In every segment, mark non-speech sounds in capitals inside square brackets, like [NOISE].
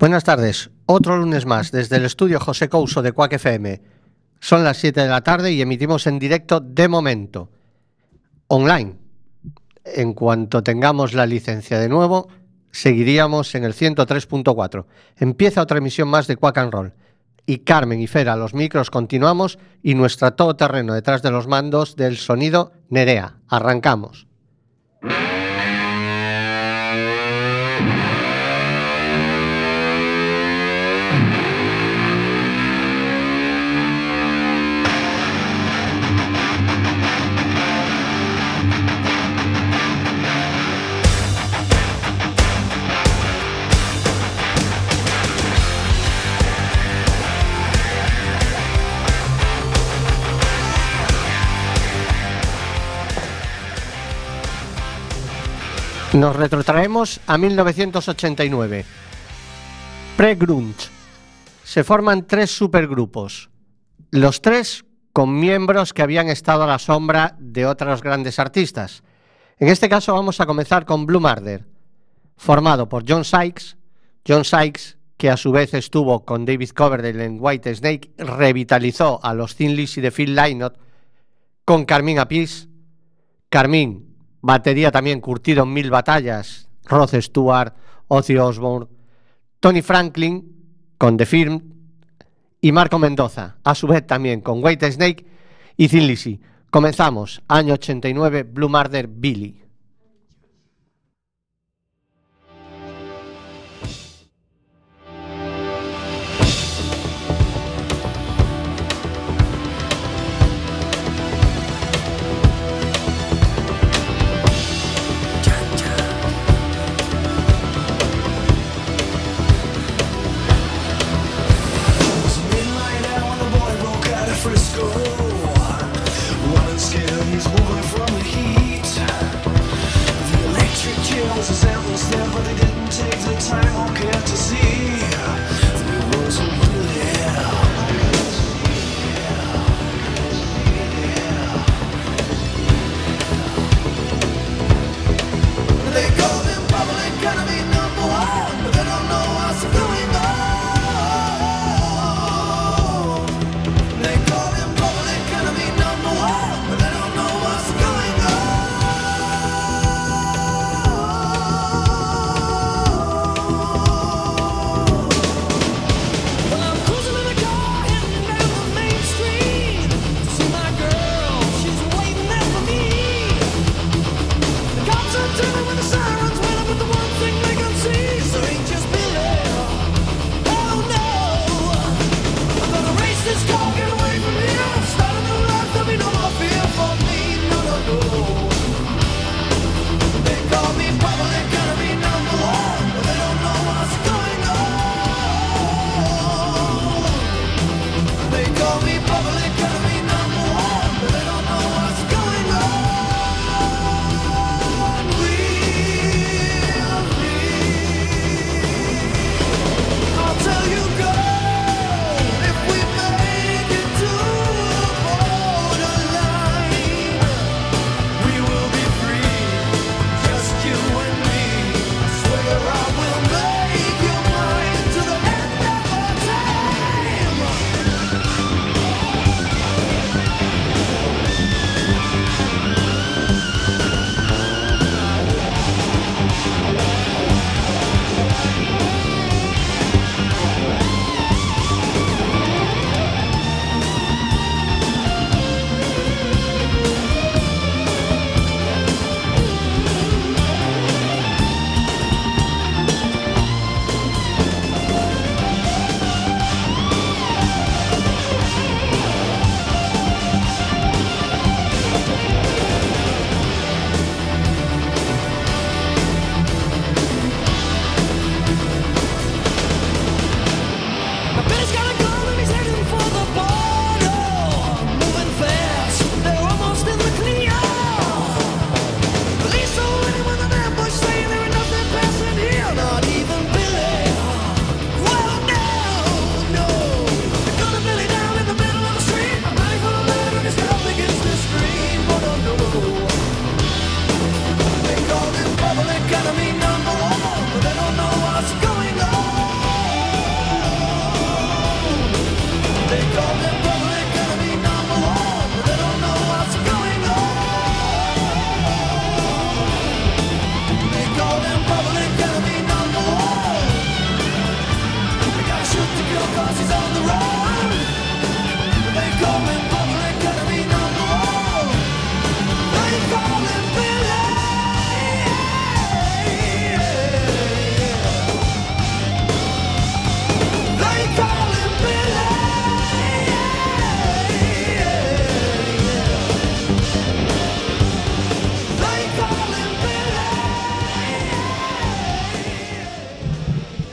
Buenas tardes, otro lunes más desde el estudio José Couso de Cuac FM. Son las 7 de la tarde y emitimos en directo de momento, online. En cuanto tengamos la licencia de nuevo, seguiríamos en el 103.4. Empieza otra emisión más de Quack and Roll. Y Carmen y Fera, los micros continuamos y nuestra todoterreno detrás de los mandos del sonido Nerea. Arrancamos. Nos retrotraemos a 1989. Pre-grunge. Se forman tres supergrupos. Los tres con miembros que habían estado a la sombra de otros grandes artistas. En este caso vamos a comenzar con Blue Murder, formado por John Sykes. John Sykes, que a su vez estuvo con David Coverdale en White Snake, revitalizó a los Thin Lizzy de Phil Lynott con Carmine Apis. Carmine Batería también curtido en mil batallas. Rod Stewart, Ozzy Osbourne, Tony Franklin con The Firm y Marco Mendoza, a su vez también con White Snake y Thin. Comenzamos, año 89, Blue Murder Billy.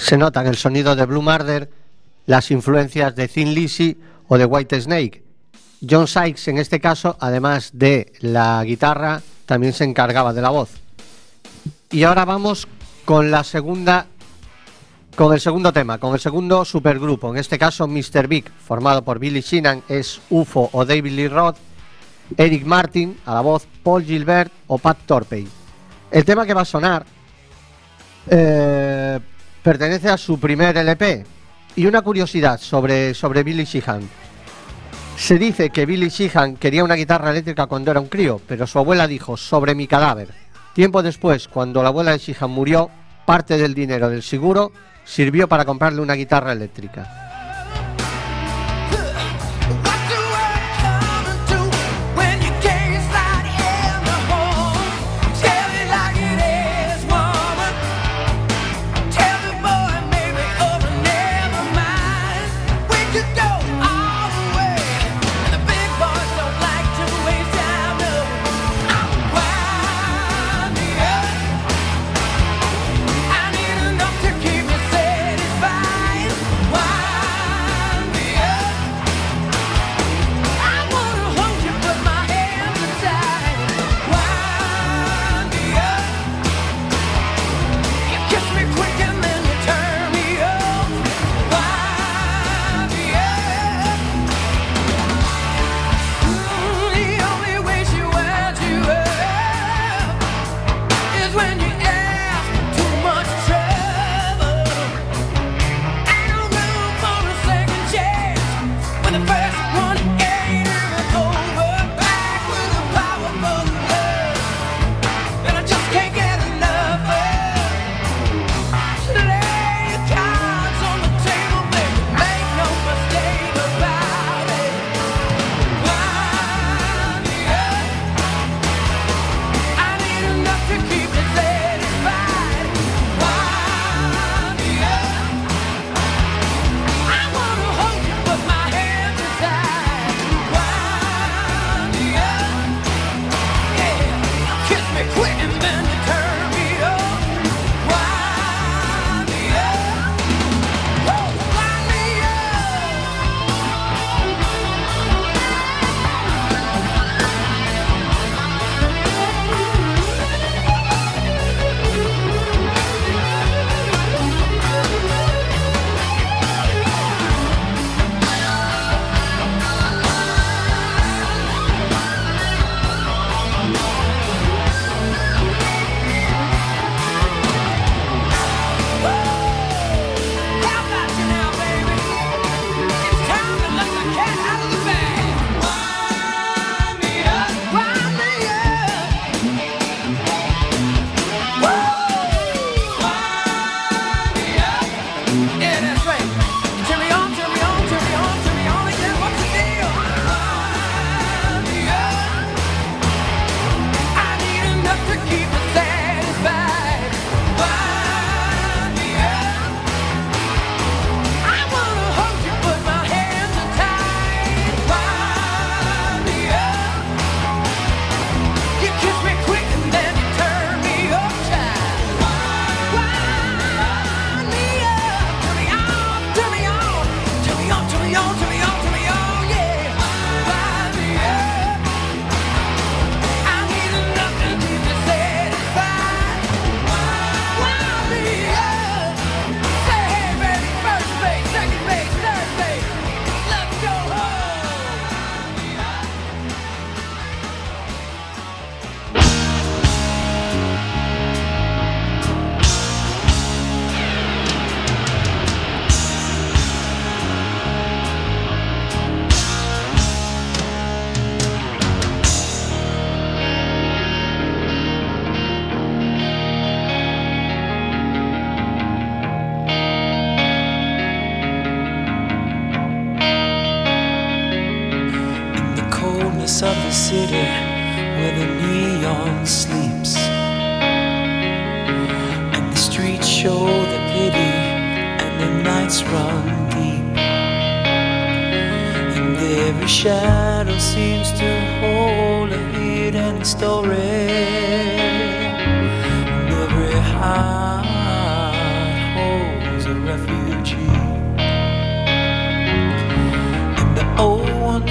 Se nota que el sonido de Blue Murder las influencias de Thin Lizzy o de White Snake. John Sykes, en este caso, además de la guitarra, también se encargaba de la voz. Y ahora vamos con la segunda con el segundo tema, con el segundo supergrupo, en este caso Mr. Big, formado por Billy Sheenan, es UFO o David Lee Roth, Eric Martin a la voz, Paul Gilbert o Pat Torpey. El tema que va a sonar eh, pertenece a su primer LP. Y una curiosidad sobre, sobre Billy Sheehan. Se dice que Billy Sheehan quería una guitarra eléctrica cuando era un crío, pero su abuela dijo sobre mi cadáver. Tiempo después, cuando la abuela de Sheehan murió, parte del dinero del seguro sirvió para comprarle una guitarra eléctrica.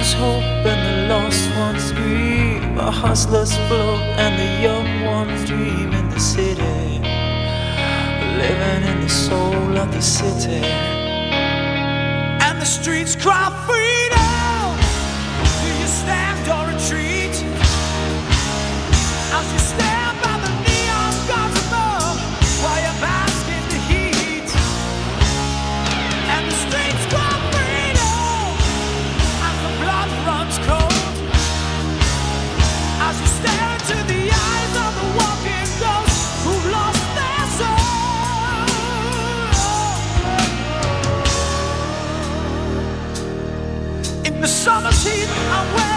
there's hope and the lost ones scream. The hustlers float and the young ones dream in the city. Living in the soul of the city. And the streets cry freedom. cheat, I wear.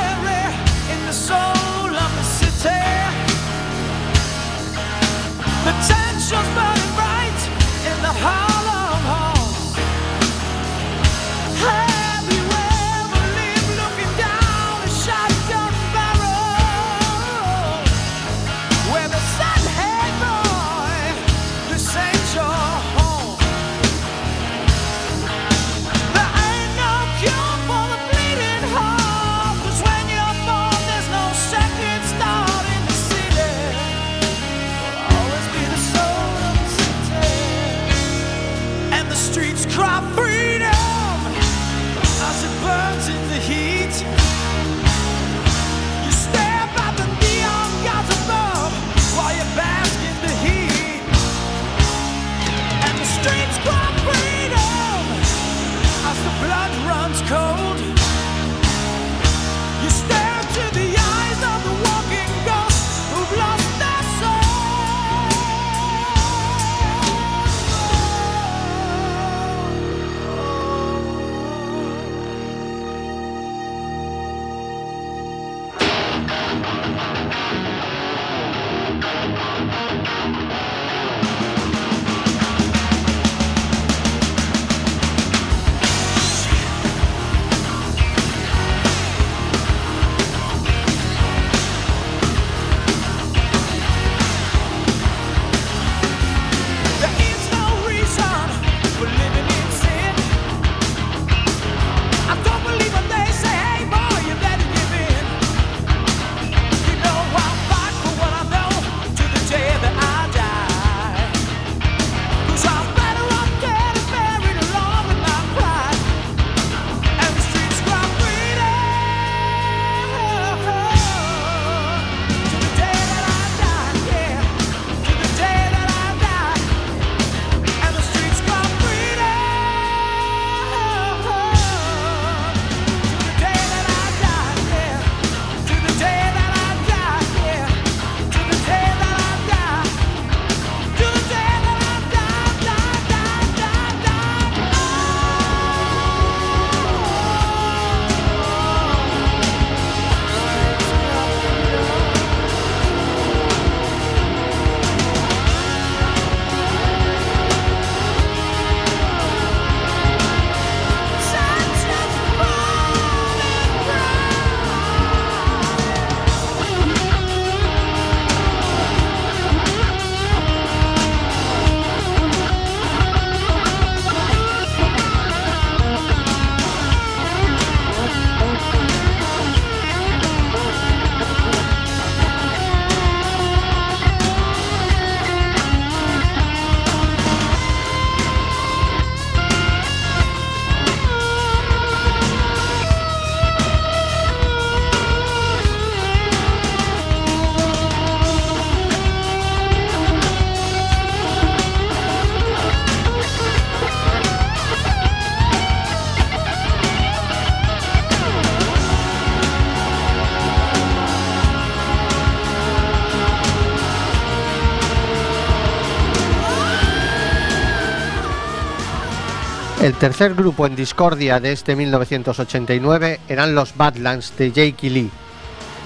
Tercer grupo en discordia de este 1989 eran los Badlands de Jake Lee.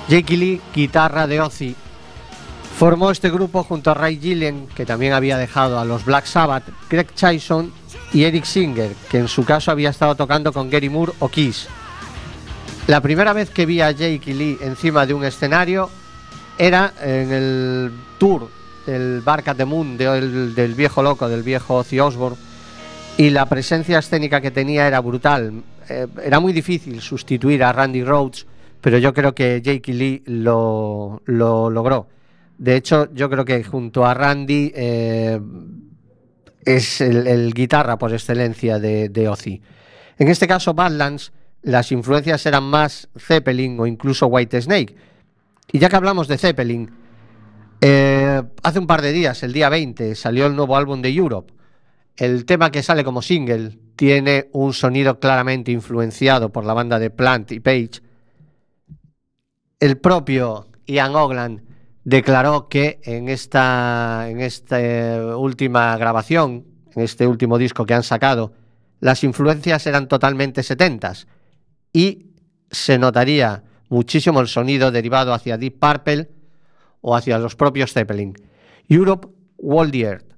Jake Lee, guitarra de Ozzy. Formó este grupo junto a Ray Gillen, que también había dejado a los Black Sabbath, Greg Chison y Eric Singer, que en su caso había estado tocando con Gary Moore o Kiss. La primera vez que vi a Jake Lee encima de un escenario era en el tour del Barca de Moon del, del viejo loco, del viejo Ozzy Osbourne y la presencia escénica que tenía era brutal. Eh, era muy difícil sustituir a Randy Rhodes, pero yo creo que Jake Lee lo, lo logró. De hecho, yo creo que junto a Randy eh, es el, guitarra por excelencia de, de Ozzy. En este caso, Badlands, las influencias eran más Zeppelin o incluso White Snake. Y ya que hablamos de Zeppelin, eh, hace un par de días, el día 20, salió el nuevo álbum de Europe. El tema que sale como single tiene un sonido claramente influenciado por la banda de Plant y Page. El propio Ian Ogland declaró que en esta, esta última grabación, en este último disco que han sacado, las influencias eran totalmente setentas y se notaría muchísimo el sonido derivado hacia Deep Purple o hacia los propios Zeppelin. Europe, World the Earth.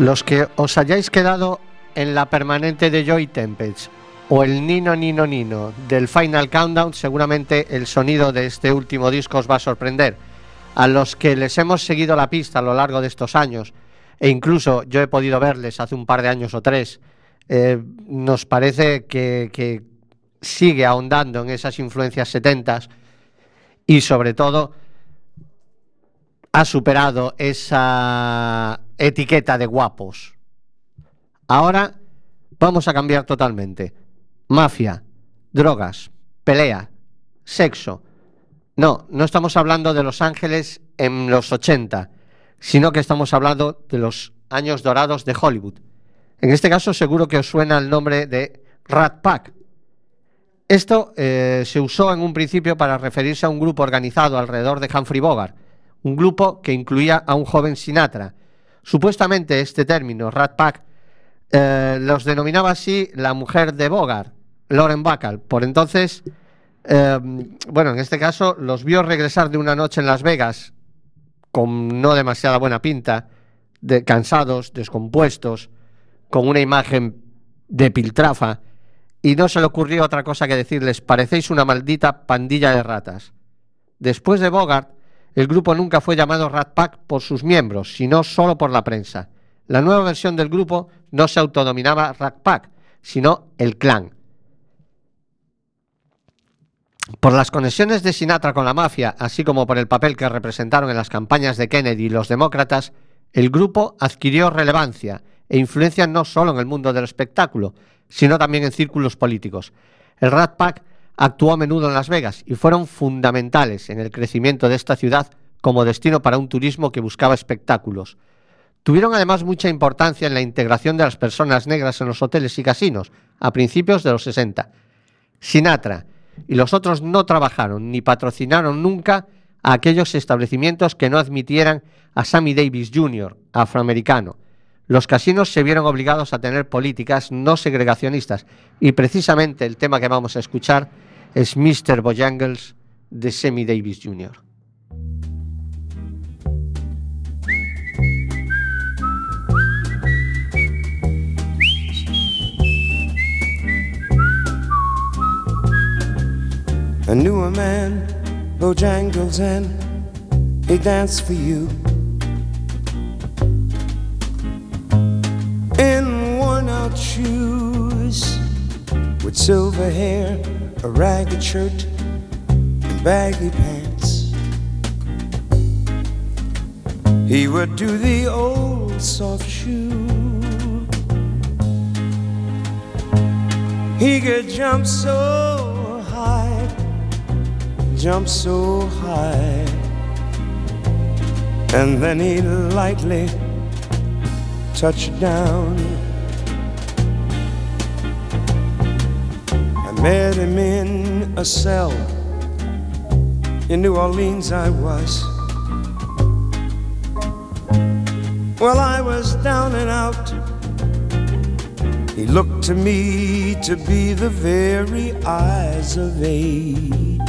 Los que os hayáis quedado en la permanente de Joy Tempest o el Nino Nino Nino del Final Countdown, seguramente el sonido de este último disco os va a sorprender. A los que les hemos seguido la pista a lo largo de estos años, e incluso yo he podido verles hace un par de años o tres, eh, nos parece que, que sigue ahondando en esas influencias setentas y sobre todo ha superado esa etiqueta de guapos. Ahora vamos a cambiar totalmente. Mafia, drogas, pelea, sexo. No, no estamos hablando de Los Ángeles en los 80, sino que estamos hablando de los años dorados de Hollywood. En este caso seguro que os suena el nombre de Rat Pack. Esto eh, se usó en un principio para referirse a un grupo organizado alrededor de Humphrey Bogart, un grupo que incluía a un joven Sinatra. Supuestamente este término, Rat Pack, eh, los denominaba así la mujer de Bogart, Lauren Bacall. Por entonces, eh, bueno, en este caso los vio regresar de una noche en Las Vegas con no demasiada buena pinta, cansados, descompuestos, con una imagen de piltrafa, y no se le ocurrió otra cosa que decirles, parecéis una maldita pandilla de ratas. Después de Bogart, el grupo nunca fue llamado Rat Pack por sus miembros, sino solo por la prensa. La nueva versión del grupo no se autodominaba Rat Pack, sino el Clan. Por las conexiones de Sinatra con la mafia, así como por el papel que representaron en las campañas de Kennedy y los demócratas, el grupo adquirió relevancia e influencia no solo en el mundo del espectáculo, sino también en círculos políticos. El Rat Pack actuó a menudo en Las Vegas y fueron fundamentales en el crecimiento de esta ciudad como destino para un turismo que buscaba espectáculos. Tuvieron además mucha importancia en la integración de las personas negras en los hoteles y casinos a principios de los 60. Sinatra y los otros no trabajaron ni patrocinaron nunca a aquellos establecimientos que no admitieran a Sammy Davis Jr., afroamericano. Los casinos se vieron obligados a tener políticas no segregacionistas y precisamente el tema que vamos a escuchar es Mr. Bojangles de Sammy Davis Jr. I knew a man, Bojangles, and he danced for you. In worn out shoes, with silver hair, a ragged shirt, and baggy pants. He would do the old soft shoe. He could jump so high, jump so high, and then he'd lightly touch down. Met him in a cell in New Orleans. I was. Well, I was down and out. He looked to me to be the very eyes of age.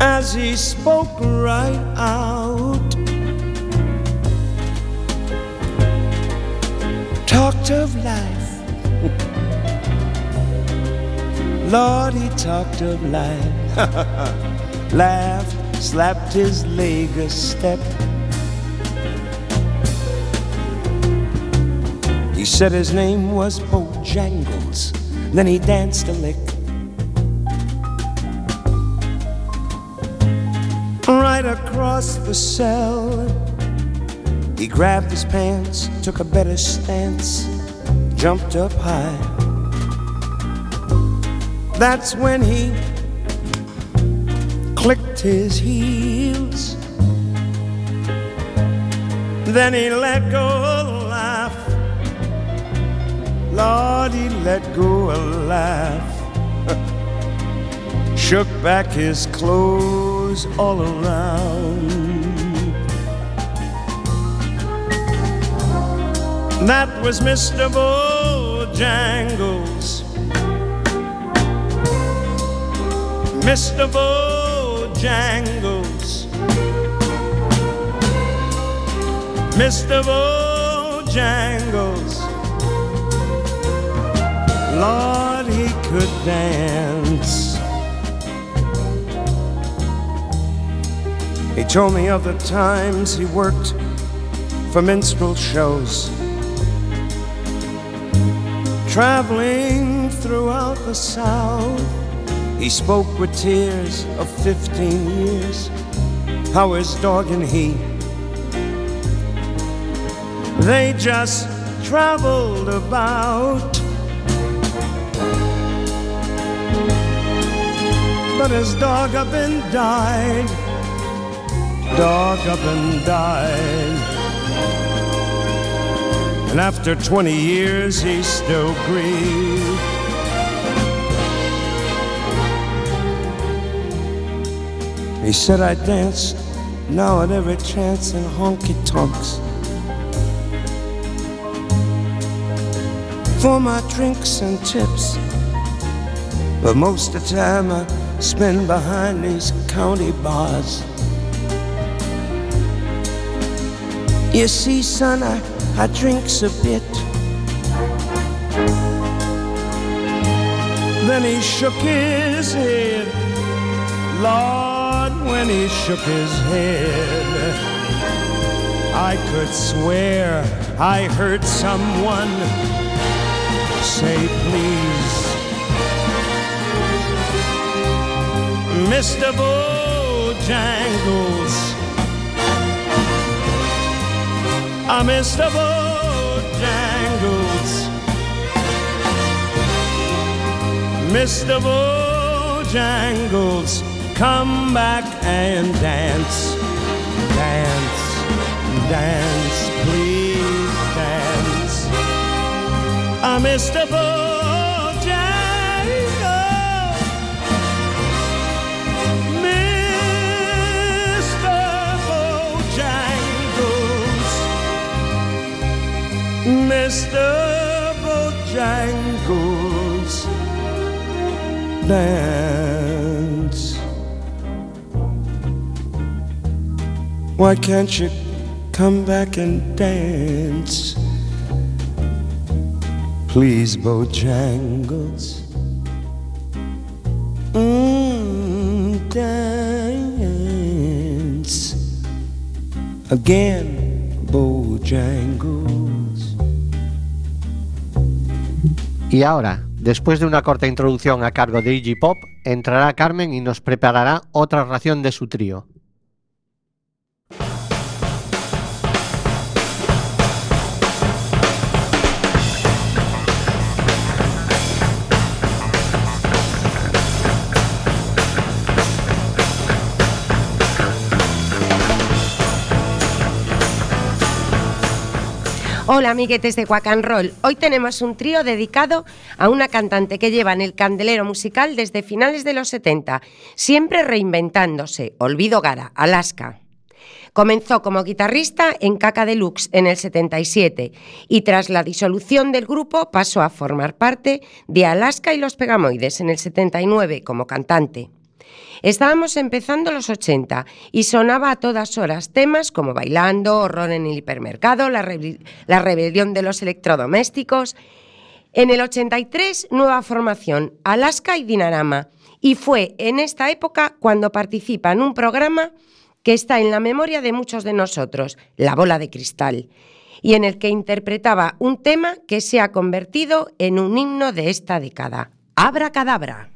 As he spoke right out, talked of life. Lord, he talked of life. [LAUGHS] Laughed, slapped his leg a step. He said his name was Bojangles. Then he danced a lick. Right across the cell, he grabbed his pants, took a better stance, jumped up high. That's when he clicked his heels. Then he let go a laugh. Lord, he let go a laugh. Shook back his clothes all around. That was Mr. Bojangles. Mr. Bojangles. Mr. Bojangles. Lord, he could dance. He told me of the times he worked for minstrel shows, traveling throughout the South. He spoke with tears of 15 years, how his dog and he they just traveled about. But his dog up and died, dog up and died. And after 20 years, he still grieved. He said, I dance now at every chance in honky tonks. for my drinks and tips. But most of the time I spend behind these county bars. You see, son, I, I drinks a bit. Then he shook his head. Lord, when he shook his head, I could swear I heard someone say please. Mr. Bojangles. Ah, Mr. Bojangles. Mr. Bojangles, come back and dance. Dance, dance, please dance. Mr. Bojangles. Mr. Bojangles. Mr. Bojangles. Dance. Why can't you come back and dance? Please, Bojangles. Mm, dance again, Bojangles. Y ahora, después de una corta introducción a cargo de Iggy Pop, entrará Carmen y nos preparará otra ración de su trío. Hola amiguetes de Roll. Hoy tenemos un trío dedicado a una cantante que lleva en el candelero musical desde finales de los 70, siempre reinventándose. Olvido Gara, Alaska. Comenzó como guitarrista en Caca Deluxe en el 77 y tras la disolución del grupo pasó a formar parte de Alaska y los Pegamoides en el 79 como cantante. Estábamos empezando los 80 y sonaba a todas horas temas como Bailando, Horror en el hipermercado, La, Rebel- la rebelión de los electrodomésticos. En el 83, nueva formación, Alaska y Dinarama. Y fue en esta época cuando participa en un programa que está en la memoria de muchos de nosotros, La Bola de Cristal, y en el que interpretaba un tema que se ha convertido en un himno de esta década, Abra Cadabra.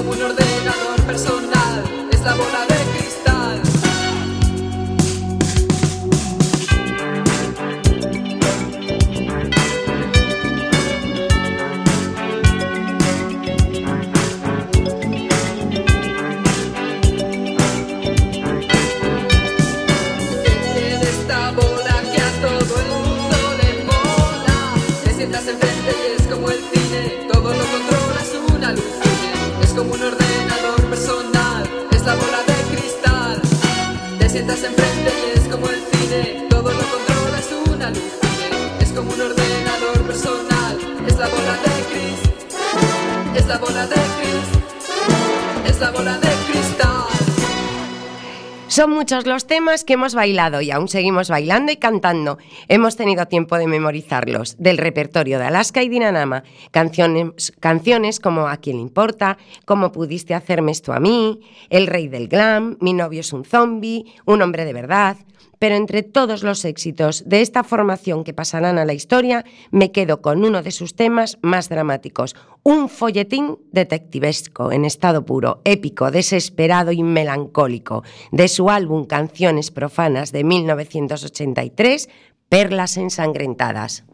como un orden los temas que hemos bailado y aún seguimos bailando y cantando. Hemos tenido tiempo de memorizarlos, del repertorio de Alaska y Dinanama, canciones, canciones como A quién le importa, Cómo pudiste hacerme esto a mí, El rey del glam, Mi novio es un zombie, Un hombre de verdad, pero entre todos los éxitos de esta formación que pasarán a la historia, me quedo con uno de sus temas más dramáticos, un folletín detectivesco en estado puro, épico, desesperado y melancólico, de su álbum Canciones Profanas de 1983, Perlas Ensangrentadas.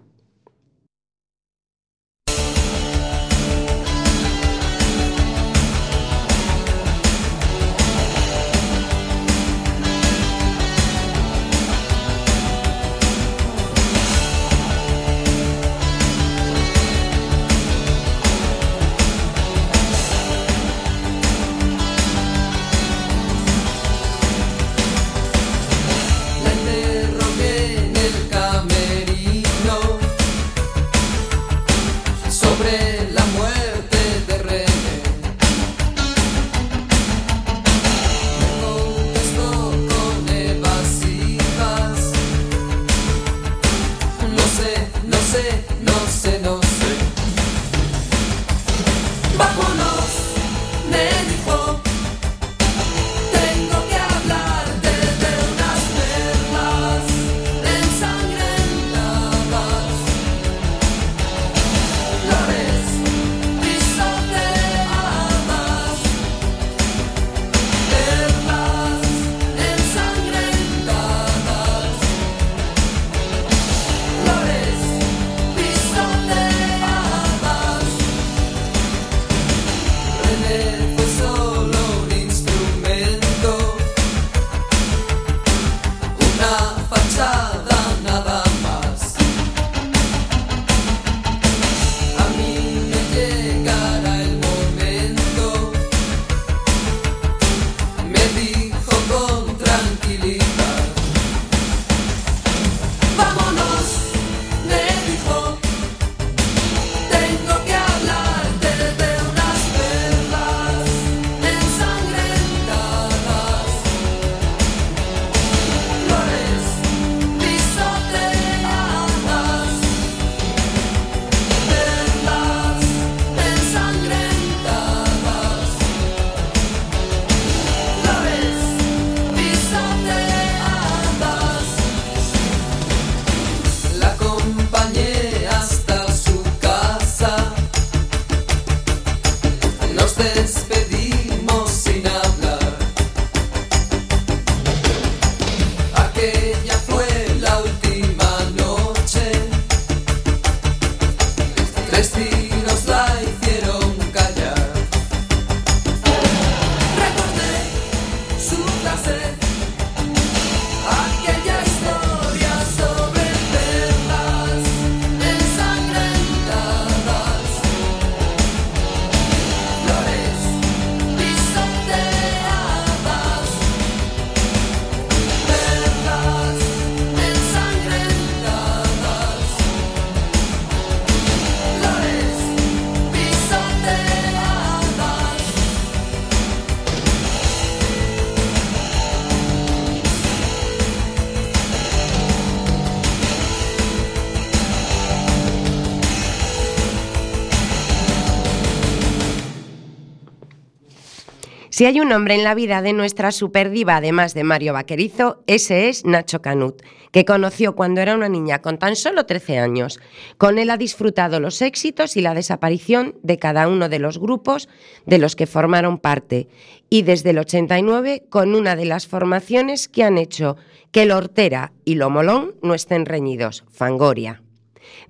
Si hay un hombre en la vida de nuestra superdiva, además de Mario Vaquerizo, ese es Nacho Canut, que conoció cuando era una niña con tan solo 13 años. Con él ha disfrutado los éxitos y la desaparición de cada uno de los grupos de los que formaron parte. Y desde el 89 con una de las formaciones que han hecho que el Hortera y lo Molón no estén reñidos, Fangoria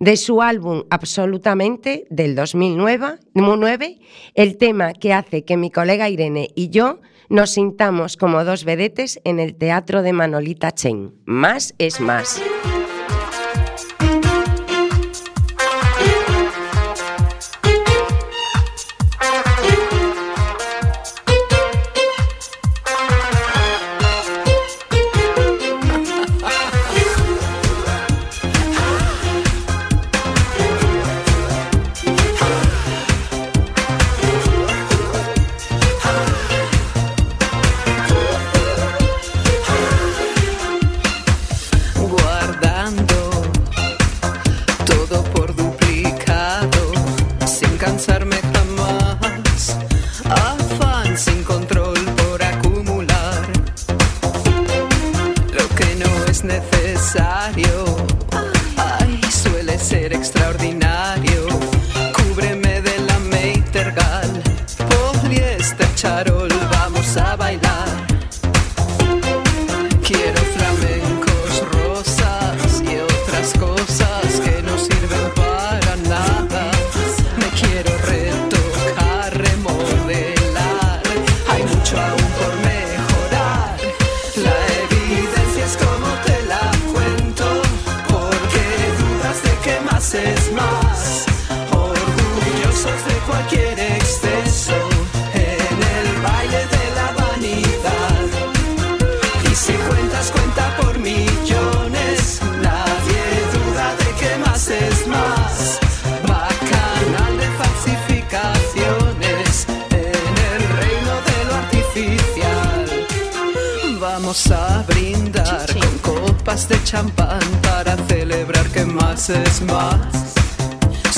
de su álbum Absolutamente del 2009, nueve, el tema que hace que mi colega Irene y yo nos sintamos como dos vedetes en el teatro de Manolita Chen. Más es más. Brindar con copas de champán para celebrar que más es más.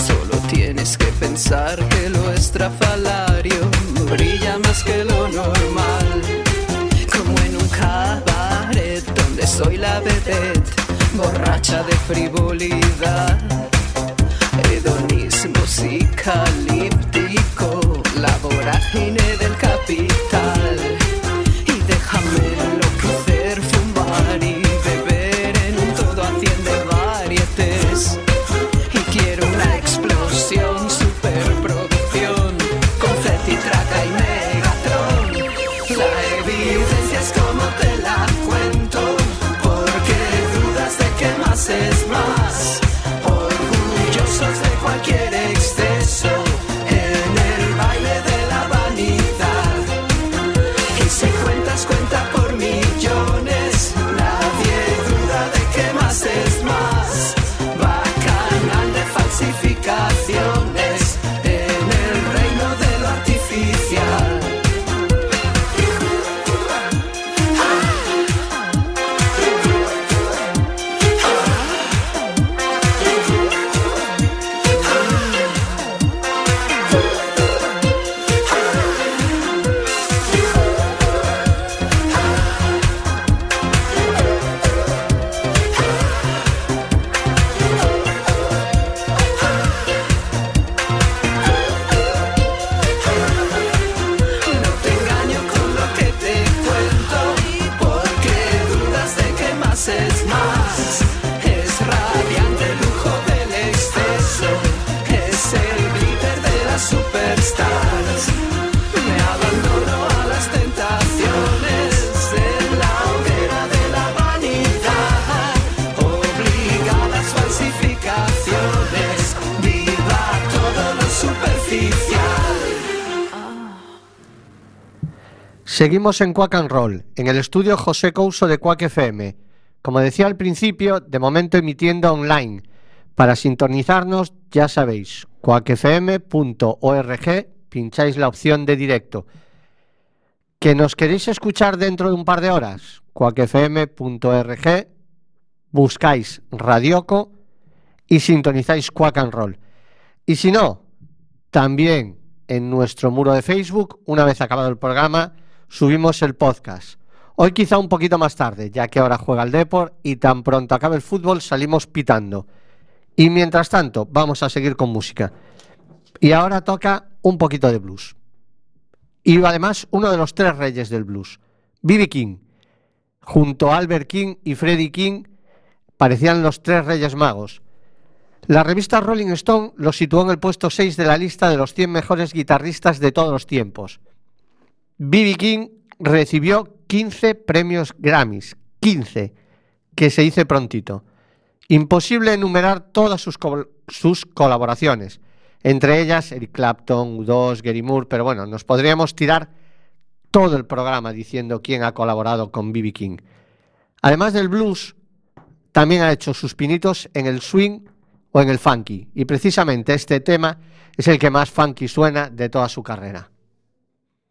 Solo tienes que pensar que lo estrafalario brilla más que lo normal como en un cabaret donde soy la vedette, borracha de frivolidad. Hedonismo psicalíptico, la vorágine del capital. Seguimos en Quack and Roll, en el estudio José Couso de Quack FM. Como decía al principio, de momento emitiendo online. Para sintonizarnos, ya sabéis, quackfm.org, pincháis la opción de directo. ¿Que nos queréis escuchar dentro de un par de horas? quackfm.org, buscáis Radioco y sintonizáis Quack and Roll. Y si no, también en nuestro muro de Facebook, una vez acabado el programa, subimos el podcast. Hoy quizá un poquito más tarde, ya que ahora juega el Deport y tan pronto acabe el fútbol salimos pitando. Y mientras tanto, vamos a seguir con música. Y ahora toca un poquito de blues. Y además uno de los tres reyes del blues, B.B. King. Junto a Albert King y Freddie King parecían los tres reyes magos. La revista Rolling Stone los situó en el puesto 6 de la lista de los 100 mejores guitarristas de todos los tiempos. B.B. King recibió 15 premios Grammys, 15, que se dice prontito. Imposible enumerar todas sus, colaboraciones, entre ellas Eric Clapton, U2, Gary Moore, pero bueno, nos podríamos tirar todo el programa diciendo quién ha colaborado con B.B. King. Además del blues, también ha hecho sus pinitos en el swing o en el funky, y precisamente este tema es el que más funky suena de toda su carrera.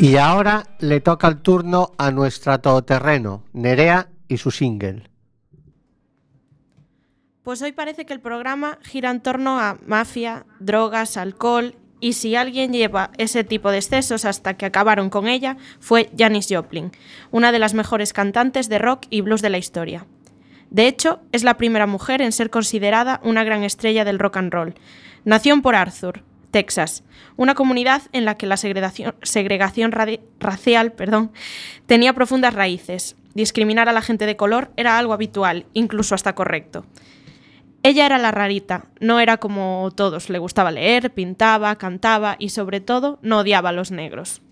Y ahora le toca el turno a nuestra todoterreno, Nerea y su single. Pues hoy parece que el programa gira en torno a mafia, drogas, alcohol y si alguien lleva ese tipo de excesos hasta que acabaron con ella fue Janis Joplin, una de las mejores cantantes de rock y blues de la historia. De hecho, es la primera mujer en ser considerada una gran estrella del rock and roll. Nació en Arthur, Texas, una comunidad en la que la segregación, racial tenía profundas raíces. Discriminar a la gente de color era algo habitual, incluso hasta correcto. Ella era la rarita, no era como todos, le gustaba leer, pintaba, cantaba y sobre todo no odiaba a los negros.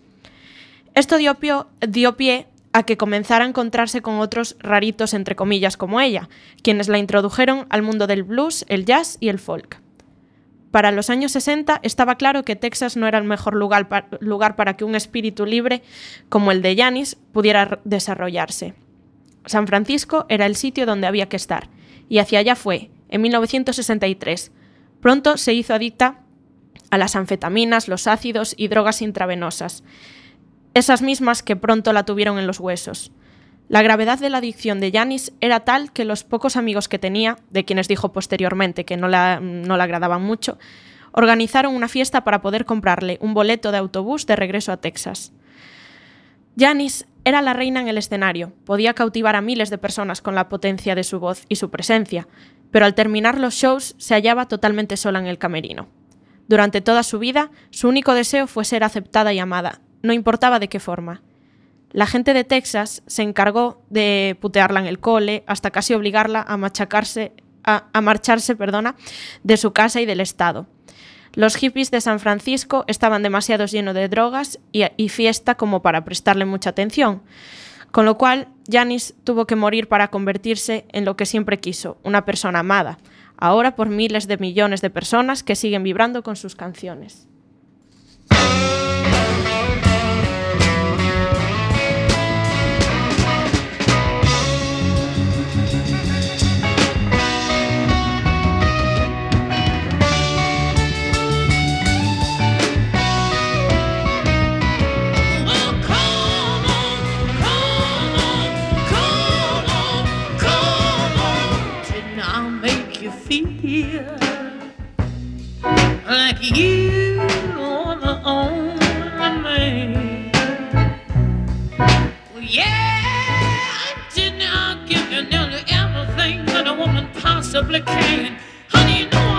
Esto dio pie a que comenzara a encontrarse con otros raritos, entre comillas, como ella, quienes la introdujeron al mundo del blues, el jazz y el folk. Para los años 60 estaba claro que Texas no era el mejor lugar, pa- lugar para que un espíritu libre como el de Janis pudiera desarrollarse. San Francisco era el sitio donde había que estar, y hacia allá fue, en 1963. Pronto se hizo adicta a las anfetaminas, los ácidos y drogas intravenosas, esas mismas que pronto la tuvieron en los huesos. La gravedad de la adicción de Janis era tal que los pocos amigos que tenía, de quienes dijo posteriormente que no la, no la agradaban mucho, organizaron una fiesta para poder comprarle un boleto de autobús de regreso a Texas. Janis era la reina en el escenario, podía cautivar a miles de personas con la potencia de su voz y su presencia, pero al terminar los shows se hallaba totalmente sola en el camerino. Durante toda su vida, su único deseo fue ser aceptada y amada, no importaba de qué forma. La gente de Texas se encargó de putearla en el cole hasta casi obligarla a machacarse a, marcharse, perdona, de su casa y del estado. Los hippies de San Francisco estaban demasiado llenos de drogas y, y fiesta como para prestarle mucha atención, con lo cual Janis tuvo que morir para convertirse en lo que siempre quiso, una persona amada, ahora por miles de millones de personas que siguen vibrando con sus canciones. Like you are the only man? Yeah, I didn't I give you nearly everything that a woman possibly can? Honey, you know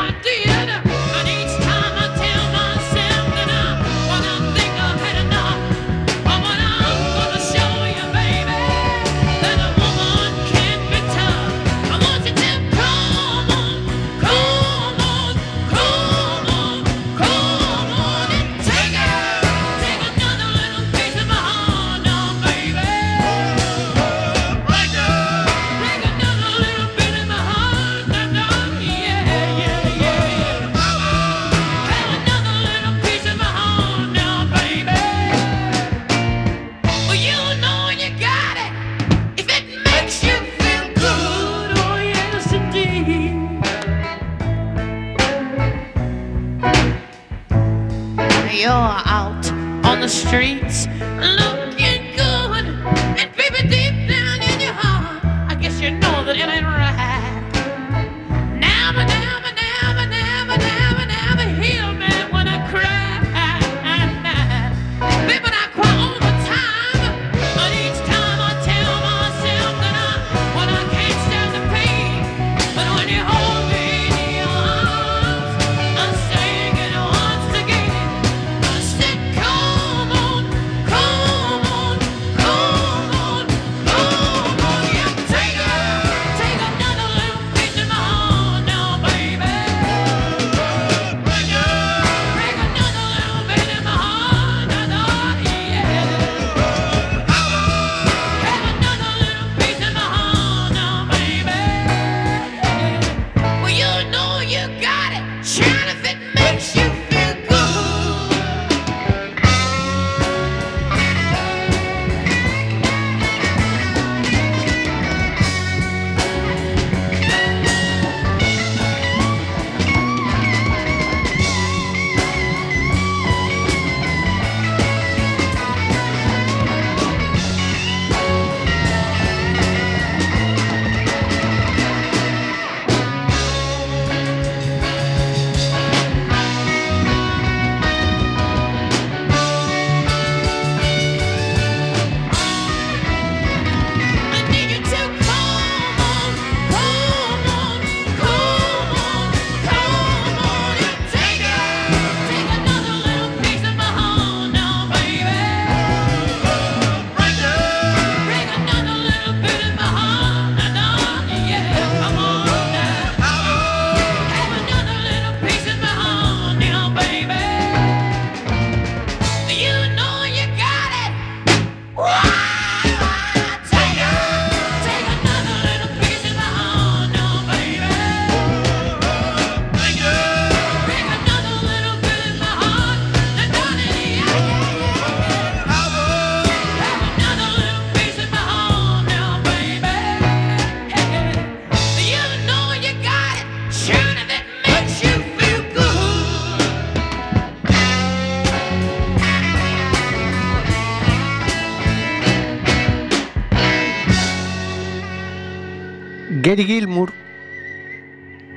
Gary Gilmour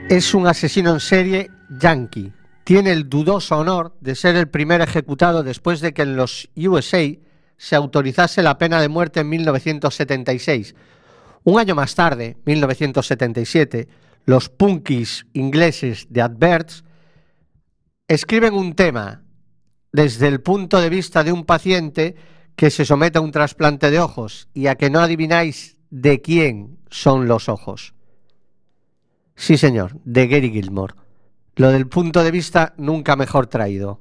es un asesino en serie yankee. Tiene el dudoso honor de ser el primer ejecutado después de que en los USA se autorizase la pena de muerte en 1976. Un año más tarde, 1977, los punkis ingleses de Adverts escriben un tema desde el punto de vista de un paciente que se somete a un trasplante de ojos y a que no adivináis de quién son los ojos. Sí, señor, de Gary Gilmore. Lo del punto de vista nunca mejor traído.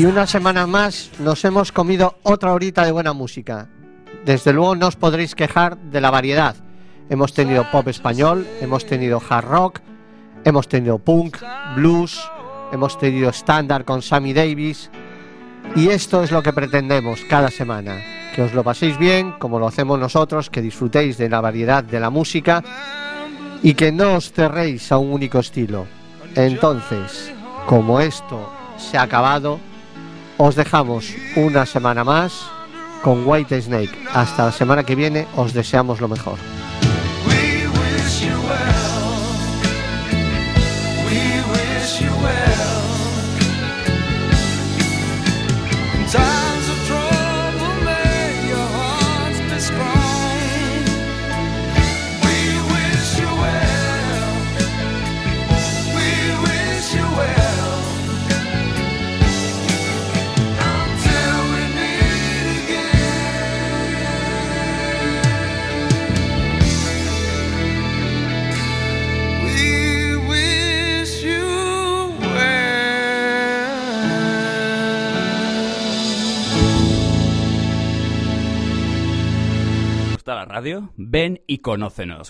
Y una semana más nos hemos comido otra horita de buena música. Desde luego no os podréis quejar de la variedad. Hemos tenido pop español, hemos tenido hard rock, hemos tenido punk, blues, hemos tenido estándar con Sammy Davis. Y esto es lo que pretendemos cada semana. Que os lo paséis bien, como lo hacemos nosotros, que disfrutéis de la variedad de la música y que no os cerréis a un único estilo. Entonces, como esto se ha acabado, os dejamos una semana más con White Snake. Hasta la semana que viene, os deseamos lo mejor. Radio? Ven y conócenos.